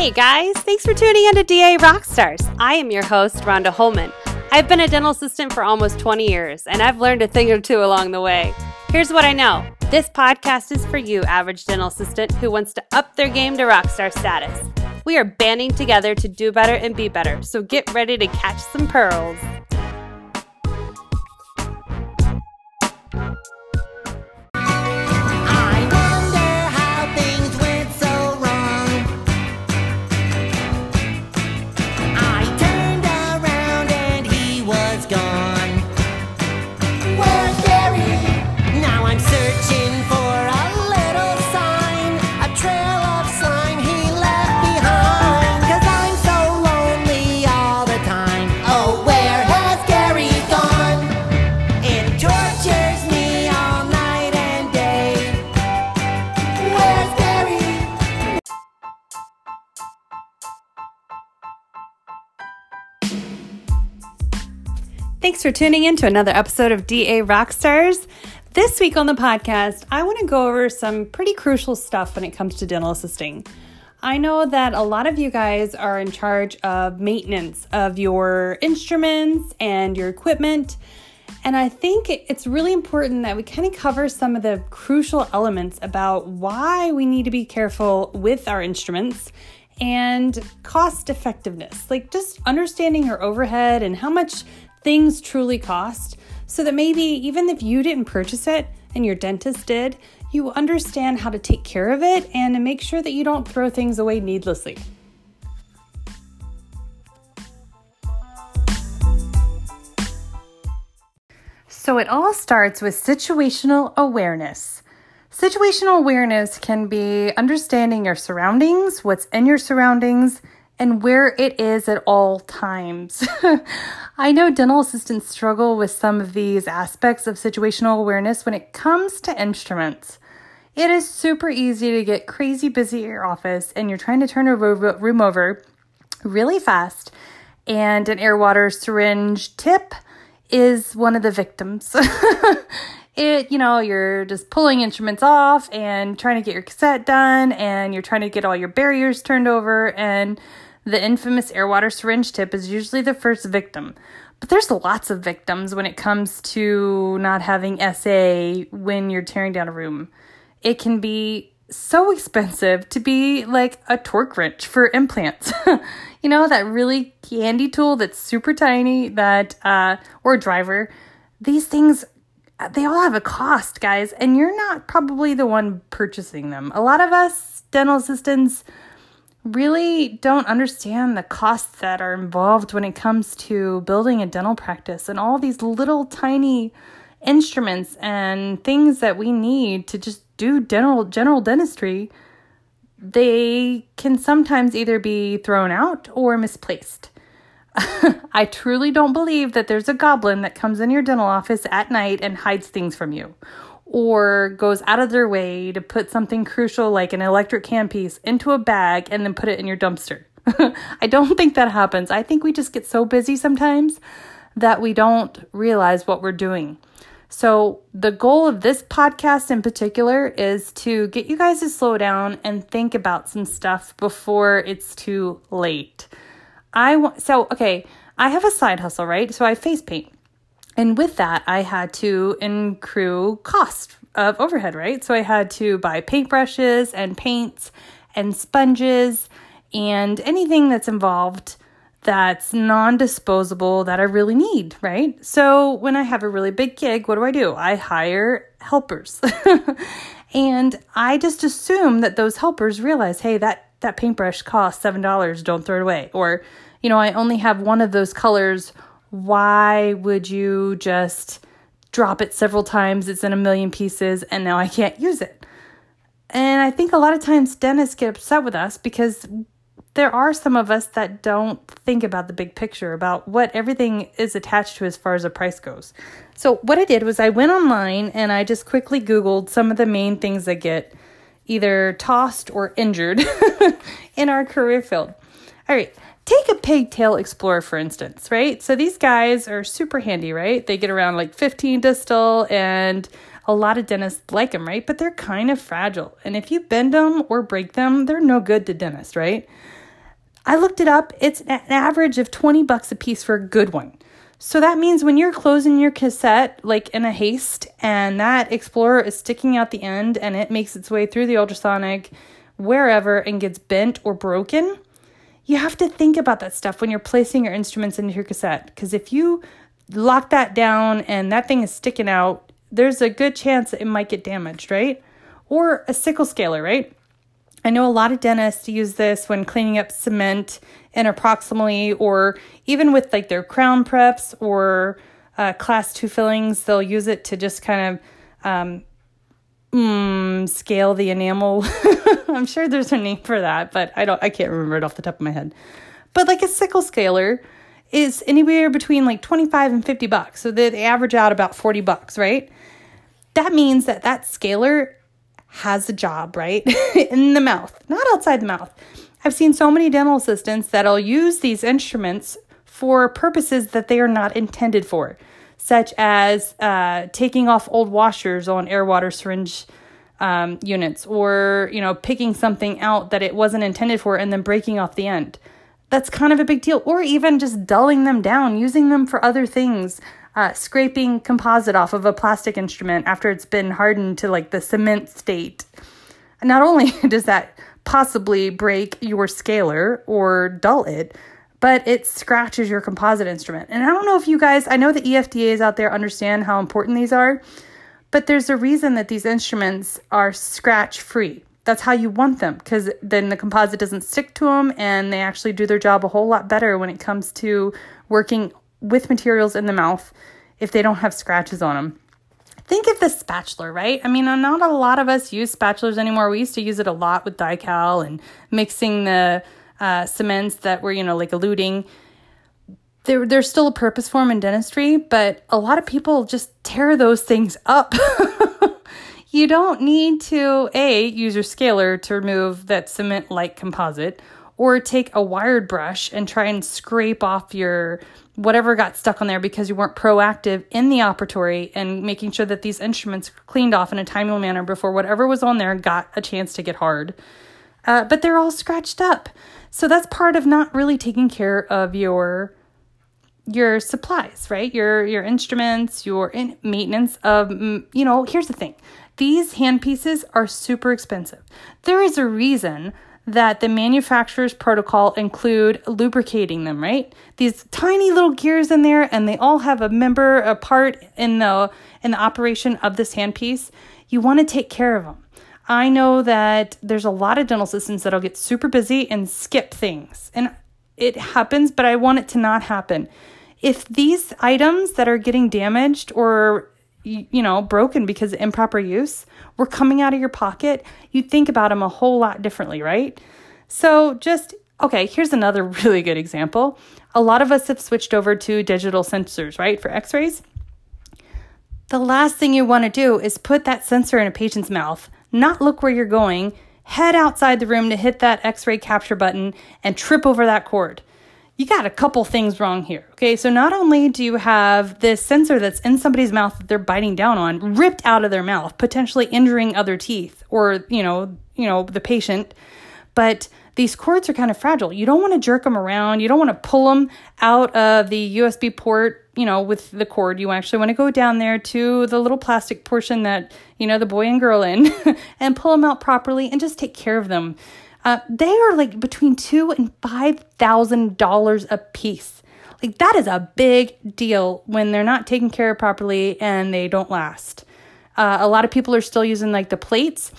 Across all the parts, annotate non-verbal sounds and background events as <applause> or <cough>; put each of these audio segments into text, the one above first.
Hey guys, thanks for tuning in to DA Rockstars. I am your host, Rhonda Holman. I've been a dental assistant for almost 20 years, and I've learned a thing or two along the way. Here's what I know this podcast is for you, average dental assistant who wants to up their game to rockstar status. We are banding together to do better and be better, so get ready to catch some pearls. Thanks for tuning in to another episode of DA Rockstars. This week on the podcast, I want to go over some pretty crucial stuff when it comes to dental assisting. I know that a lot of you guys are in charge of maintenance of your instruments and your equipment. And I think it's really important that we kind of cover some of the crucial elements about why we need to be careful with our instruments and cost effectiveness. Like just understanding your overhead and how much things truly cost so that maybe even if you didn't purchase it and your dentist did, you understand how to take care of it and make sure that you don't throw things away needlessly. So it all starts with situational awareness. Situational awareness can be understanding your surroundings, what's in your surroundings, and where it is at all times. <laughs> I know dental assistants struggle with some of these aspects of situational awareness when it comes to instruments. It is super easy to get crazy busy at your office and you're trying to turn a room over really fast, and an air water syringe tip is one of the victims. <laughs> it, you know, you're just pulling instruments off and trying to get your cassette done, and you're trying to get all your barriers turned over, and the infamous air water syringe tip is usually the first victim. But there's lots of victims when it comes to not having SA when you're tearing down a room. It can be so expensive to be like a torque wrench for implants. <laughs> you know, that really handy tool that's super tiny that uh or driver. These things they all have a cost, guys, and you're not probably the one purchasing them. A lot of us dental assistants really don't understand the costs that are involved when it comes to building a dental practice and all these little tiny instruments and things that we need to just do dental general dentistry they can sometimes either be thrown out or misplaced. <laughs> I truly don't believe that there's a goblin that comes in your dental office at night and hides things from you or goes out of their way to put something crucial like an electric handpiece into a bag and then put it in your dumpster. <laughs> I don't think that happens. I think we just get so busy sometimes that we don't realize what we're doing. So, the goal of this podcast in particular is to get you guys to slow down and think about some stuff before it's too late. I want so okay, I have a side hustle, right? So I face paint. And with that, I had to accrue cost of overhead, right? So I had to buy paintbrushes and paints and sponges and anything that's involved that's non disposable that I really need, right? So when I have a really big gig, what do I do? I hire helpers. <laughs> and I just assume that those helpers realize, hey, that, that paintbrush costs $7, don't throw it away. Or, you know, I only have one of those colors. Why would you just drop it several times? It's in a million pieces and now I can't use it. And I think a lot of times dentists get upset with us because there are some of us that don't think about the big picture about what everything is attached to as far as the price goes. So, what I did was I went online and I just quickly Googled some of the main things that get either tossed or injured <laughs> in our career field. All right, take a pigtail explorer for instance, right? So, these guys are super handy, right? They get around like 15 distal and a lot of dentists like them, right? But they're kind of fragile. And if you bend them or break them, they're no good to dentists, right? I looked it up. It's an average of 20 bucks a piece for a good one. So that means when you're closing your cassette like in a haste and that Explorer is sticking out the end and it makes its way through the ultrasonic wherever and gets bent or broken, you have to think about that stuff when you're placing your instruments into your cassette. Because if you lock that down and that thing is sticking out, there's a good chance it might get damaged, right? Or a sickle scaler, right? I know a lot of dentists use this when cleaning up cement interproximally, or even with like their crown preps or uh, class two fillings, they'll use it to just kind of um, mm, scale the enamel. <laughs> I'm sure there's a name for that, but I don't. I can't remember it off the top of my head. But like a sickle scaler is anywhere between like 25 and 50 bucks, so they average out about 40 bucks, right? That means that that scaler has a job, right? <laughs> in the mouth, not outside the mouth. I've seen so many dental assistants that'll use these instruments for purposes that they are not intended for, such as uh, taking off old washers on air water syringe um, units, or you know, picking something out that it wasn't intended for and then breaking off the end. That's kind of a big deal, or even just dulling them down, using them for other things uh, scraping composite off of a plastic instrument after it's been hardened to like the cement state. Not only <laughs> does that possibly break your scaler or dull it, but it scratches your composite instrument. And I don't know if you guys, I know the EFDAs out there understand how important these are, but there's a reason that these instruments are scratch free. That's how you want them because then the composite doesn't stick to them and they actually do their job a whole lot better when it comes to working with materials in the mouth if they don't have scratches on them. Think of the spatula, right? I mean, not a lot of us use spatulas anymore. We used to use it a lot with Dycal and mixing the uh, cements that were, you know, like eluting. There, there's still a purpose for them in dentistry, but a lot of people just tear those things up. <laughs> you don't need to, A, use your scaler to remove that cement like composite, or take a wired brush and try and scrape off your whatever got stuck on there because you weren't proactive in the operatory and making sure that these instruments cleaned off in a timely manner before whatever was on there got a chance to get hard. Uh, but they're all scratched up. So that's part of not really taking care of your your supplies, right? Your your instruments, your in- maintenance of you know, here's the thing. These handpieces are super expensive. There is a reason that the manufacturer's protocol include lubricating them, right? These tiny little gears in there and they all have a member, a part in the in the operation of this handpiece. You want to take care of them. I know that there's a lot of dental assistants that'll get super busy and skip things. And it happens, but I want it to not happen. If these items that are getting damaged or you know, broken because of improper use were coming out of your pocket, you'd think about them a whole lot differently, right? So, just okay, here's another <laughs> really good example. A lot of us have switched over to digital sensors, right, for x rays. The last thing you want to do is put that sensor in a patient's mouth, not look where you're going, head outside the room to hit that x ray capture button, and trip over that cord you got a couple things wrong here. Okay, so not only do you have this sensor that's in somebody's mouth that they're biting down on ripped out of their mouth, potentially injuring other teeth or, you know, you know, the patient, but these cords are kind of fragile. You don't want to jerk them around. You don't want to pull them out of the USB port, you know, with the cord. You actually want to go down there to the little plastic portion that, you know, the boy and girl in <laughs> and pull them out properly and just take care of them. Uh, they are like between two and five thousand dollars a piece. Like that is a big deal when they're not taken care of properly and they don't last. Uh, a lot of people are still using like the plates.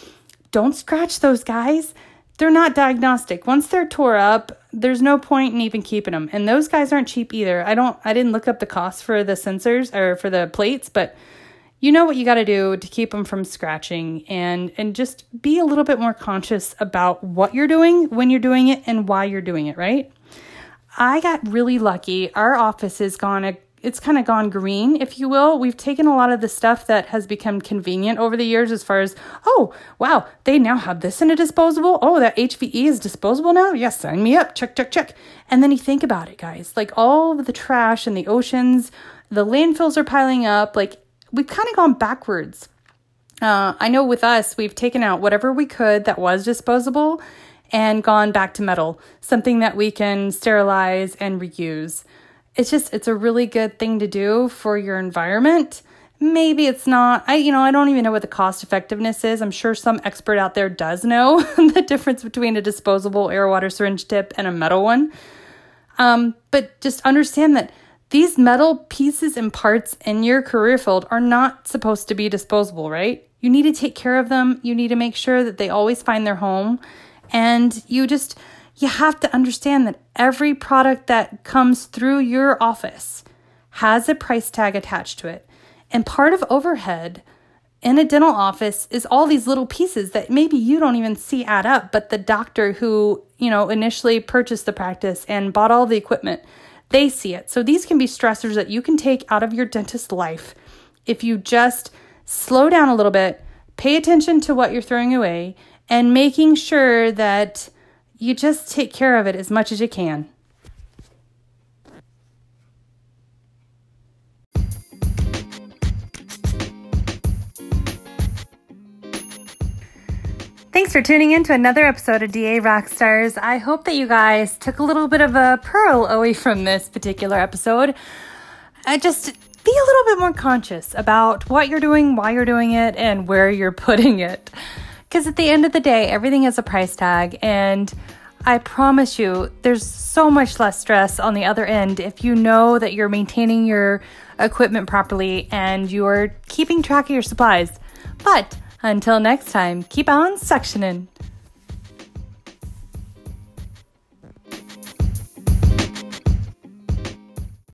Don't scratch those guys. They're not diagnostic. Once they're tore up, there's no point in even keeping them. And those guys aren't cheap either. I don't. I didn't look up the cost for the sensors or for the plates, but you know what you got to do to keep them from scratching and and just be a little bit more conscious about what you're doing when you're doing it and why you're doing it right i got really lucky our office has gone a it's kind of gone green, if you will. We've taken a lot of the stuff that has become convenient over the years, as far as, oh, wow, they now have this in a disposable. Oh, that HVE is disposable now? Yes, sign me up. Check, check, check. And then you think about it, guys. Like all of the trash in the oceans, the landfills are piling up. Like we've kind of gone backwards. Uh, I know with us, we've taken out whatever we could that was disposable and gone back to metal, something that we can sterilize and reuse. It's just, it's a really good thing to do for your environment. Maybe it's not, I, you know, I don't even know what the cost effectiveness is. I'm sure some expert out there does know <laughs> the difference between a disposable air water syringe tip and a metal one. Um, but just understand that these metal pieces and parts in your career field are not supposed to be disposable, right? You need to take care of them. You need to make sure that they always find their home. And you just, you have to understand that every product that comes through your office has a price tag attached to it. And part of overhead in a dental office is all these little pieces that maybe you don't even see add up, but the doctor who, you know, initially purchased the practice and bought all the equipment, they see it. So these can be stressors that you can take out of your dentist life if you just slow down a little bit, pay attention to what you're throwing away, and making sure that you just take care of it as much as you can. Thanks for tuning in to another episode of DA Rockstars. I hope that you guys took a little bit of a pearl away from this particular episode. I just be a little bit more conscious about what you're doing, why you're doing it, and where you're <laughs> putting it. Because at the end of the day, everything has a price tag, and I promise you, there's so much less stress on the other end if you know that you're maintaining your equipment properly and you're keeping track of your supplies. But until next time, keep on suctioning.